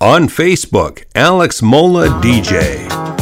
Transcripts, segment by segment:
On Facebook, Alex Molla DJ.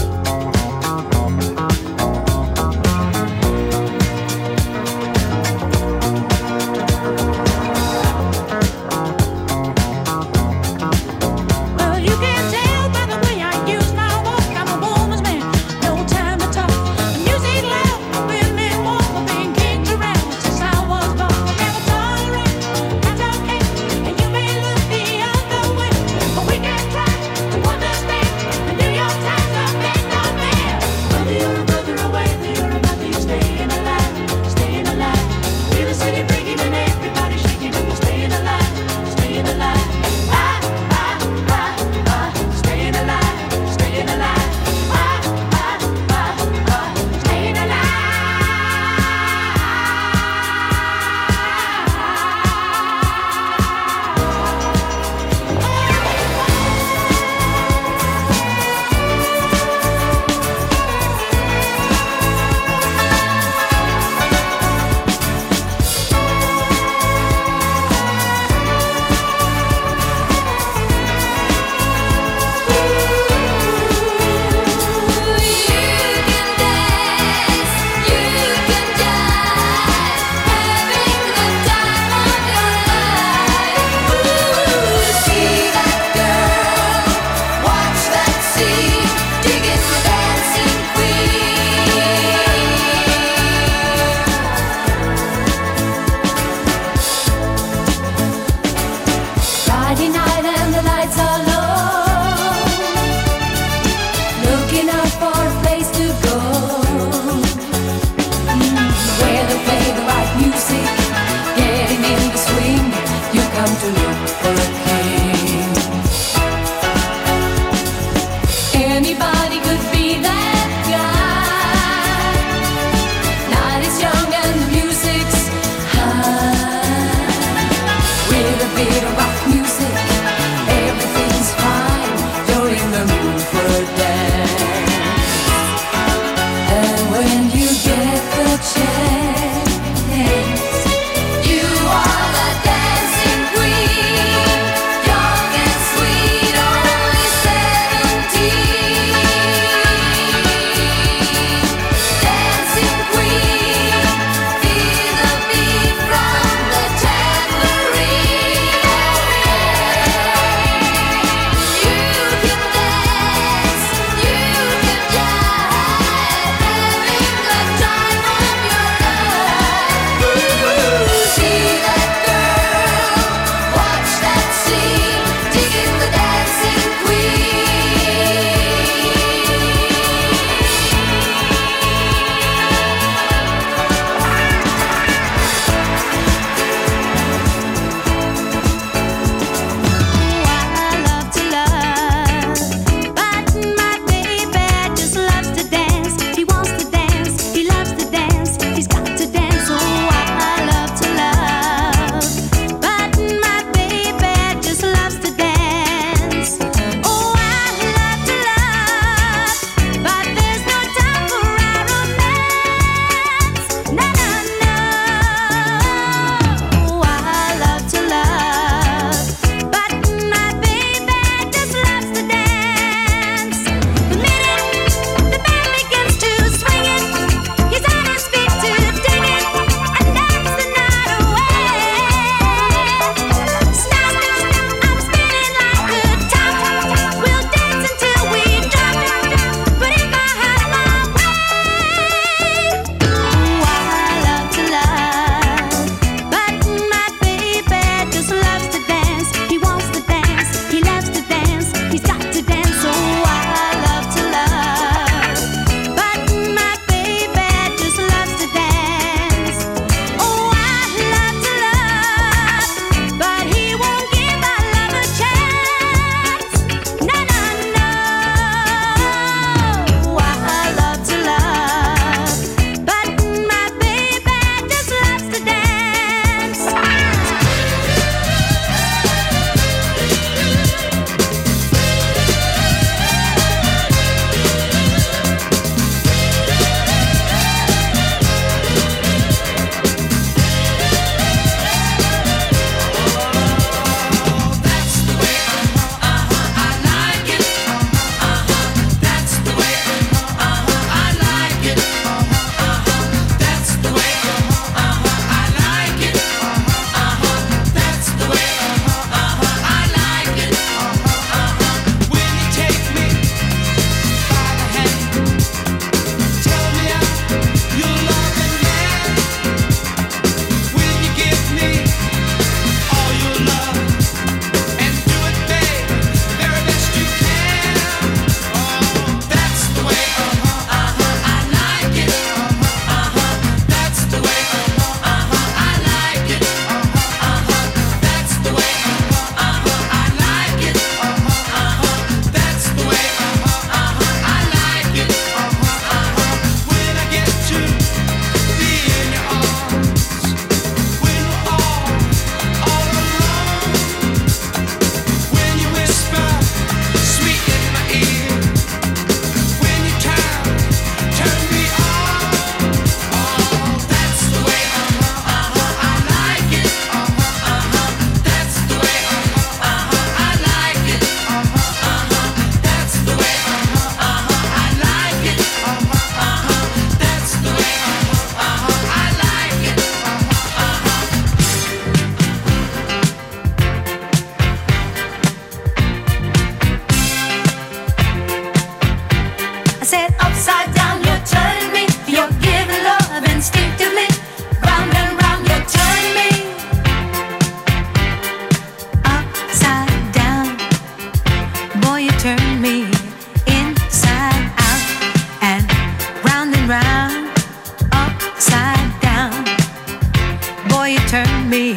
you turn me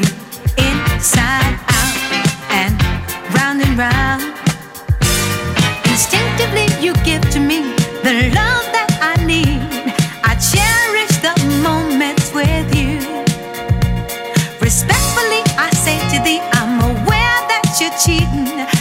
inside out and round and round. Instinctively, you give to me the love that I need. I cherish the moments with you. Respectfully, I say to thee, I'm aware that you're cheating.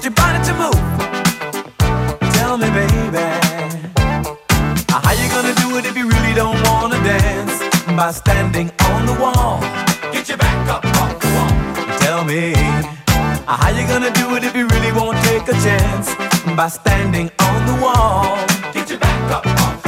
want your body to move. Tell me, baby, how you gonna do it if you really don't wanna dance? By standing on the wall, get your back up off the wall. Tell me, how you gonna do it if you really won't take a chance? By standing on the wall, get your back up off.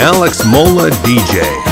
Alex Molla DJ.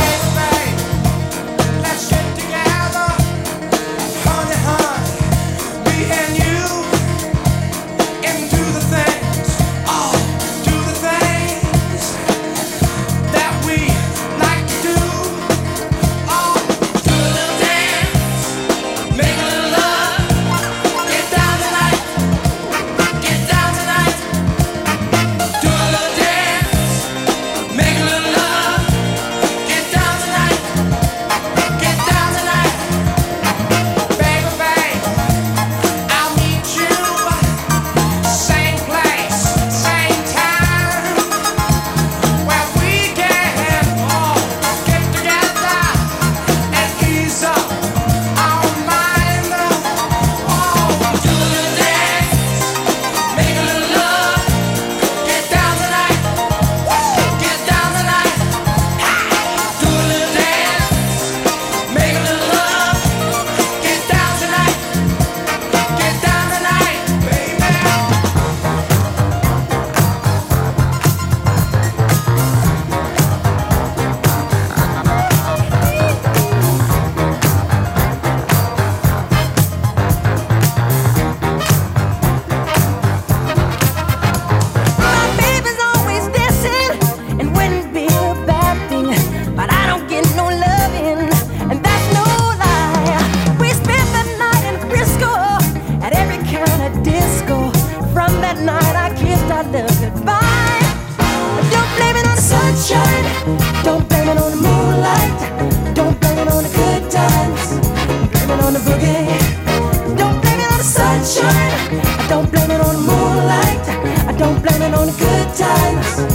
I don't blame it on the moonlight. I don't blame it on the good times.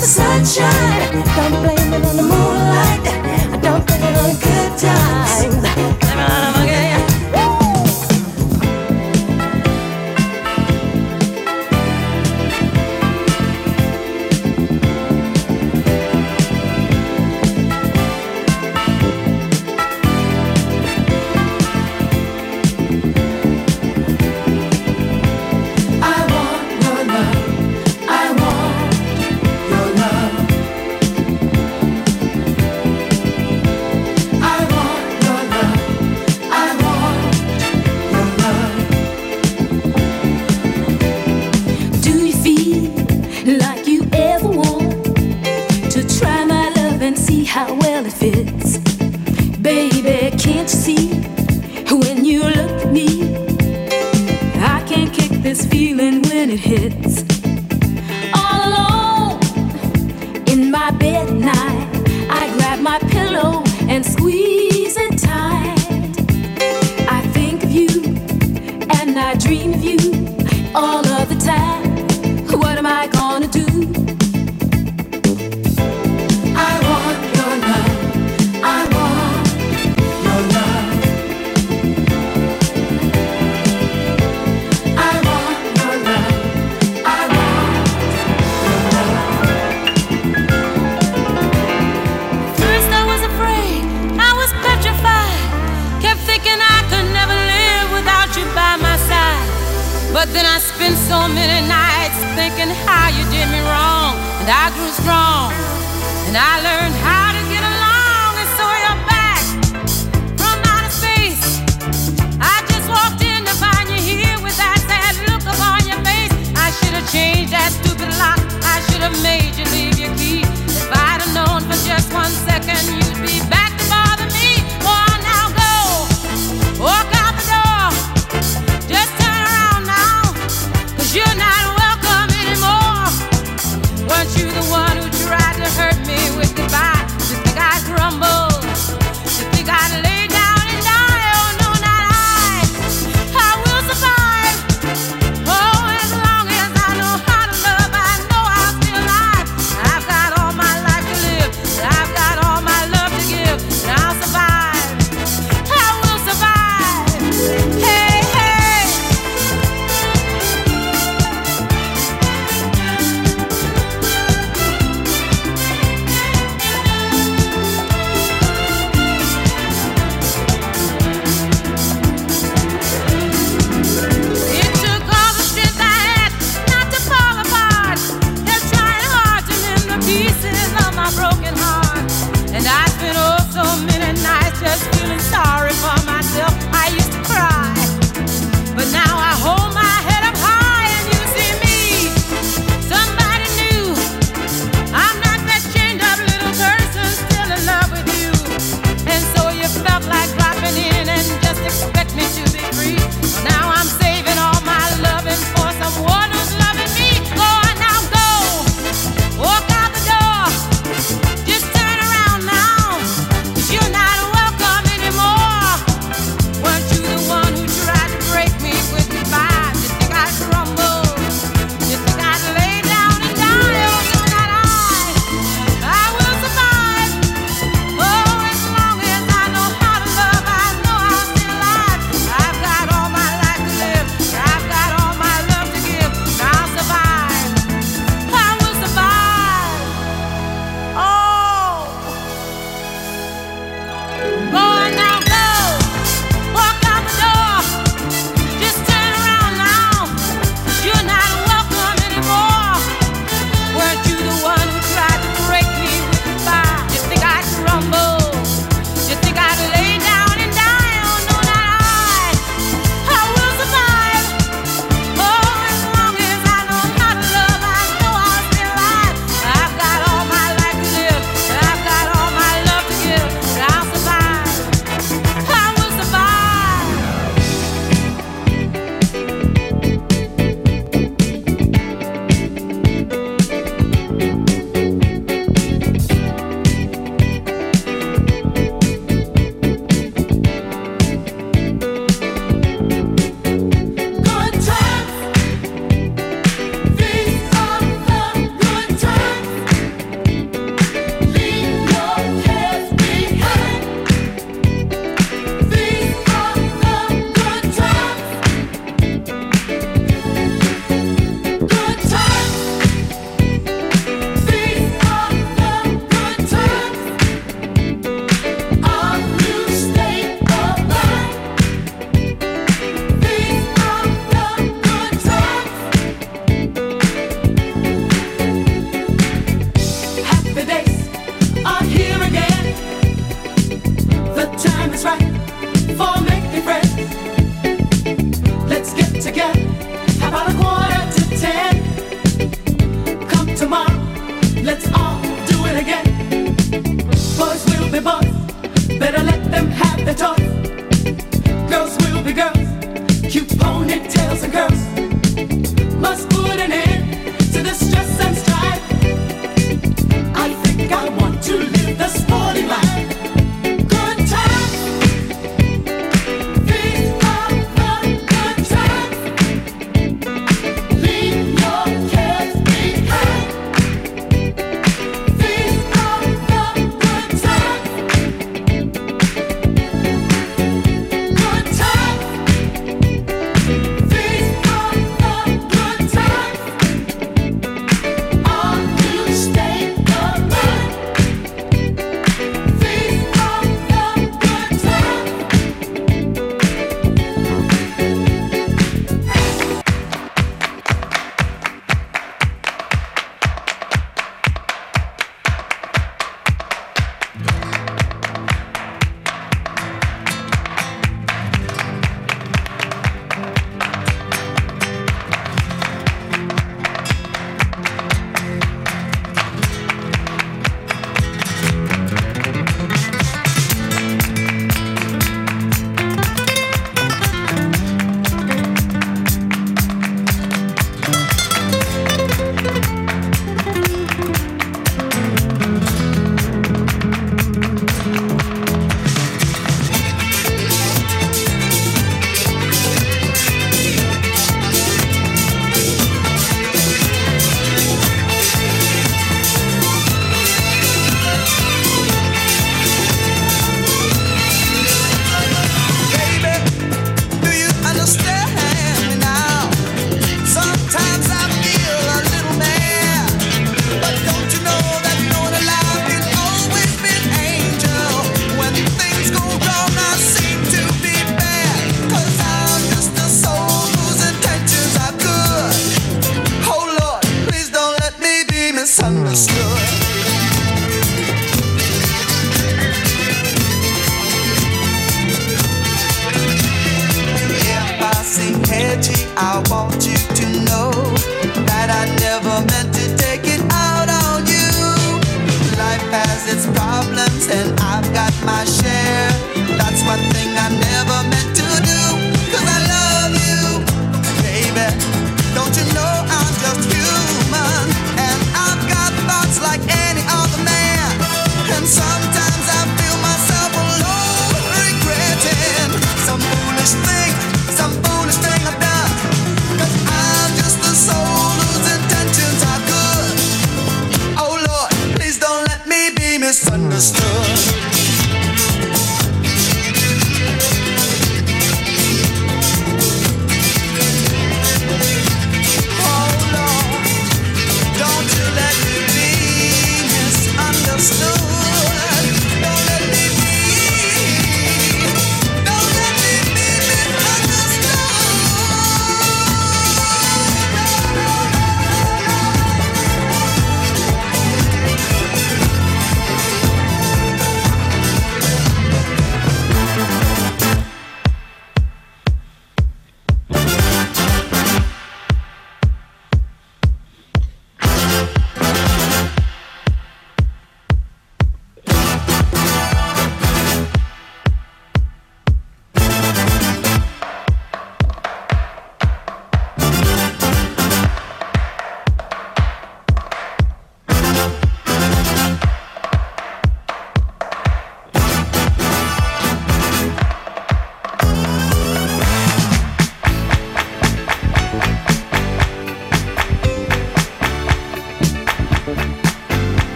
the sunshine. Don't blame it on the moonlight. I Don't blame it on the good times.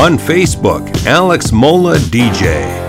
On Facebook, Alex Molla DJ.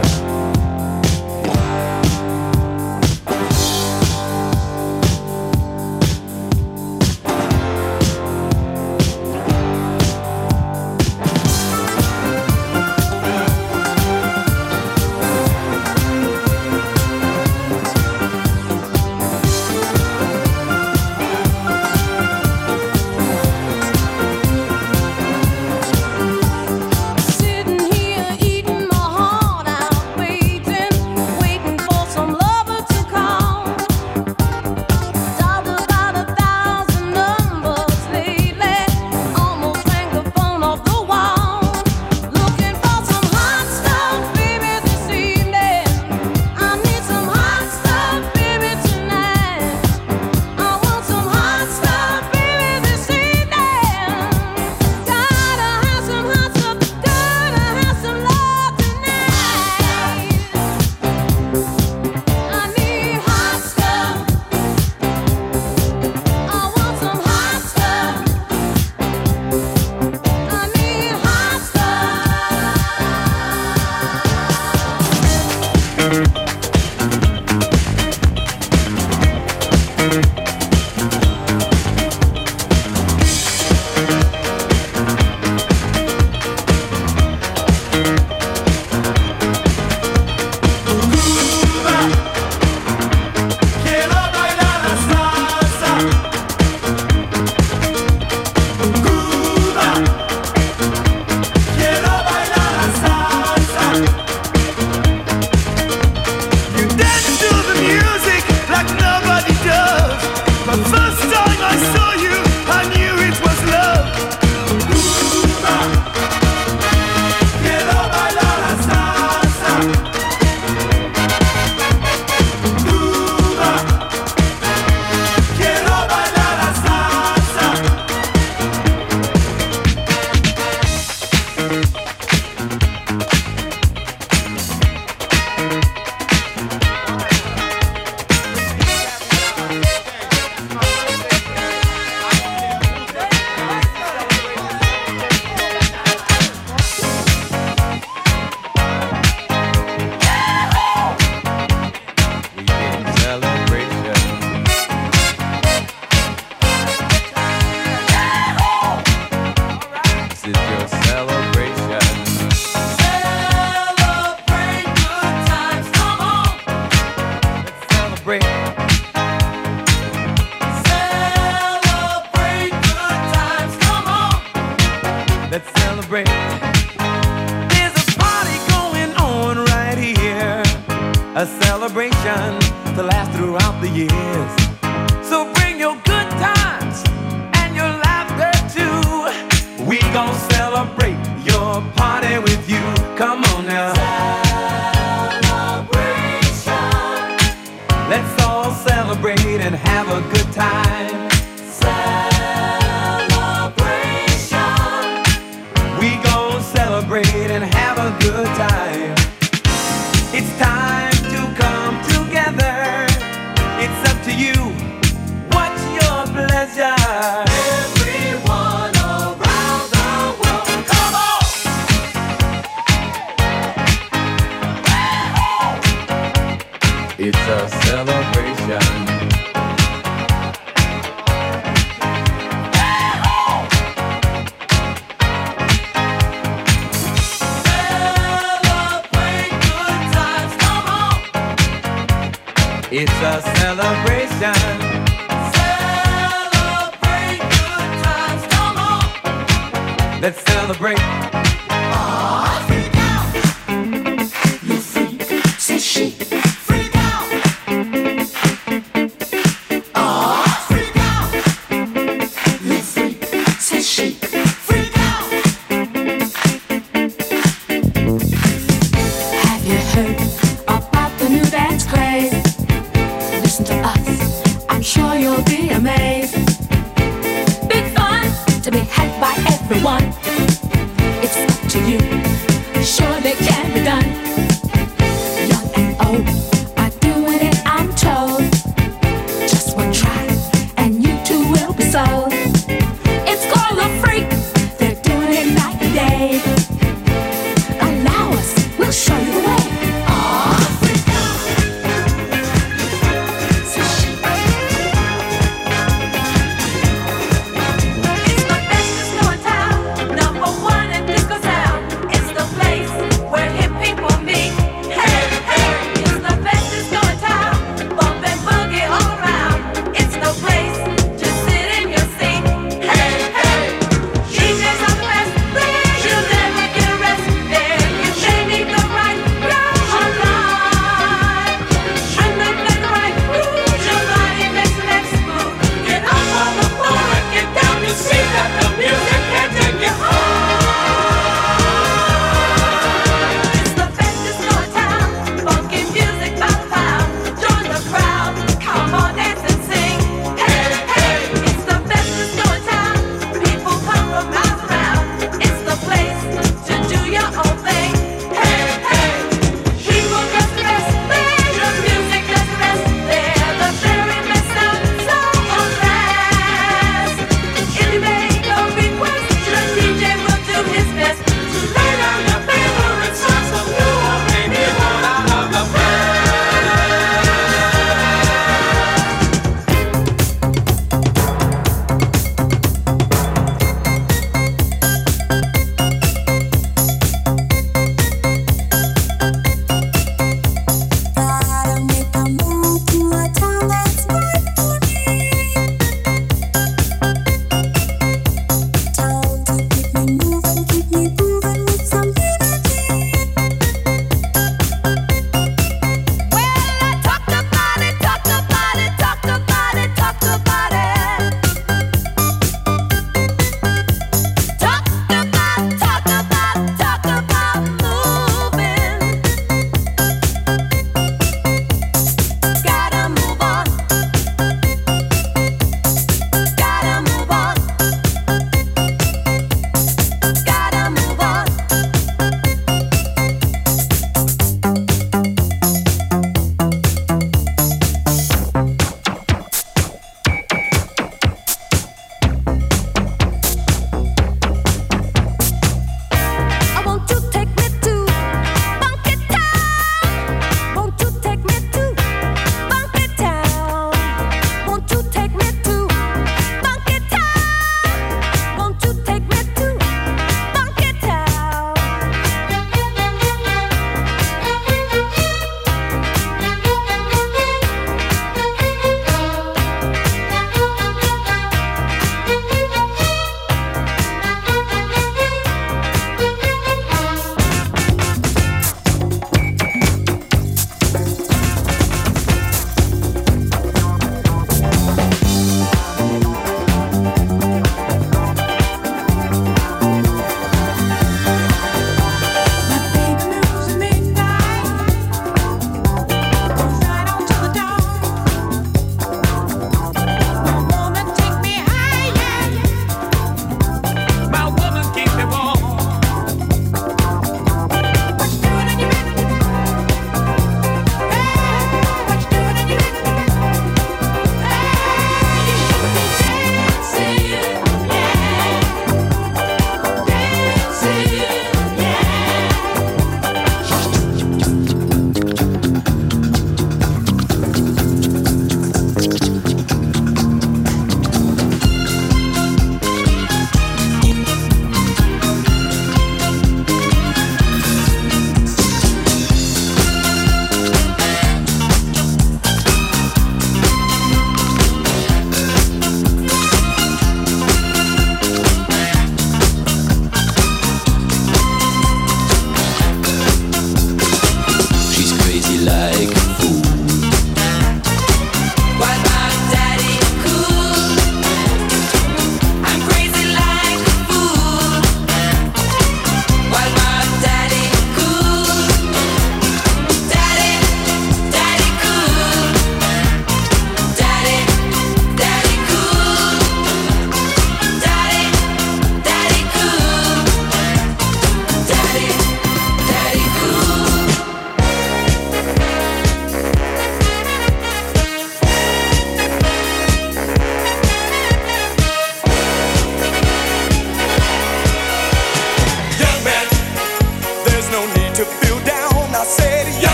gonna celebrate your party with you. Come on now. Celebration. Let's all celebrate and have a good time.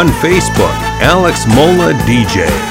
On Facebook, Alex Molla DJ.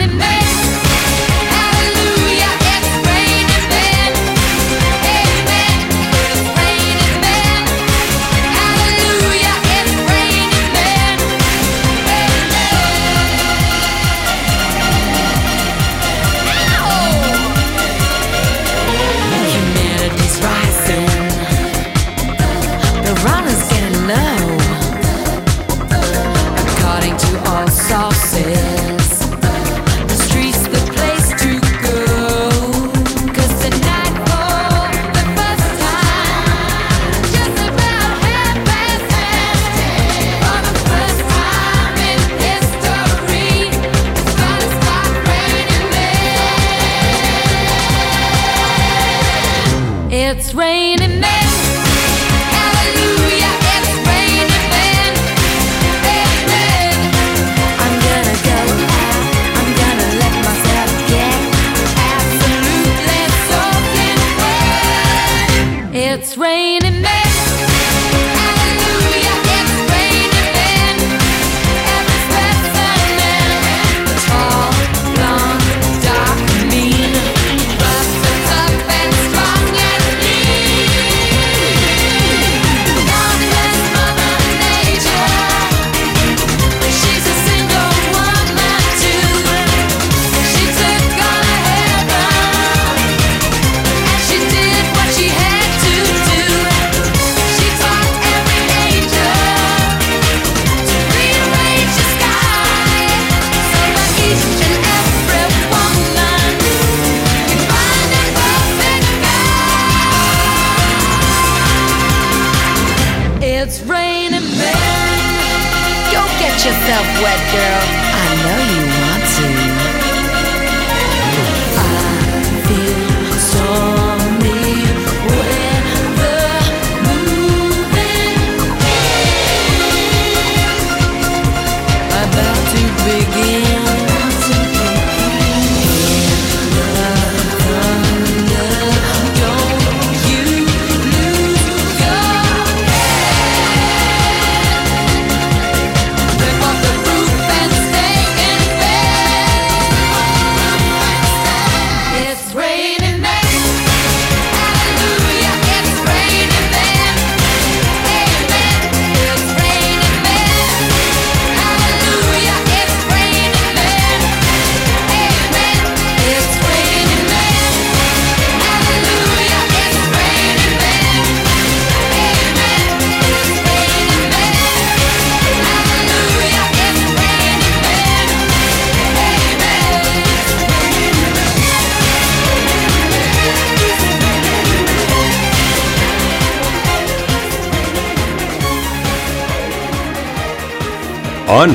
and it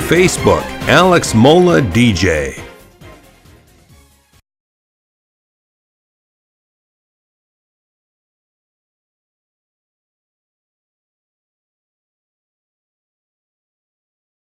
Facebook, Alex Molla DJ.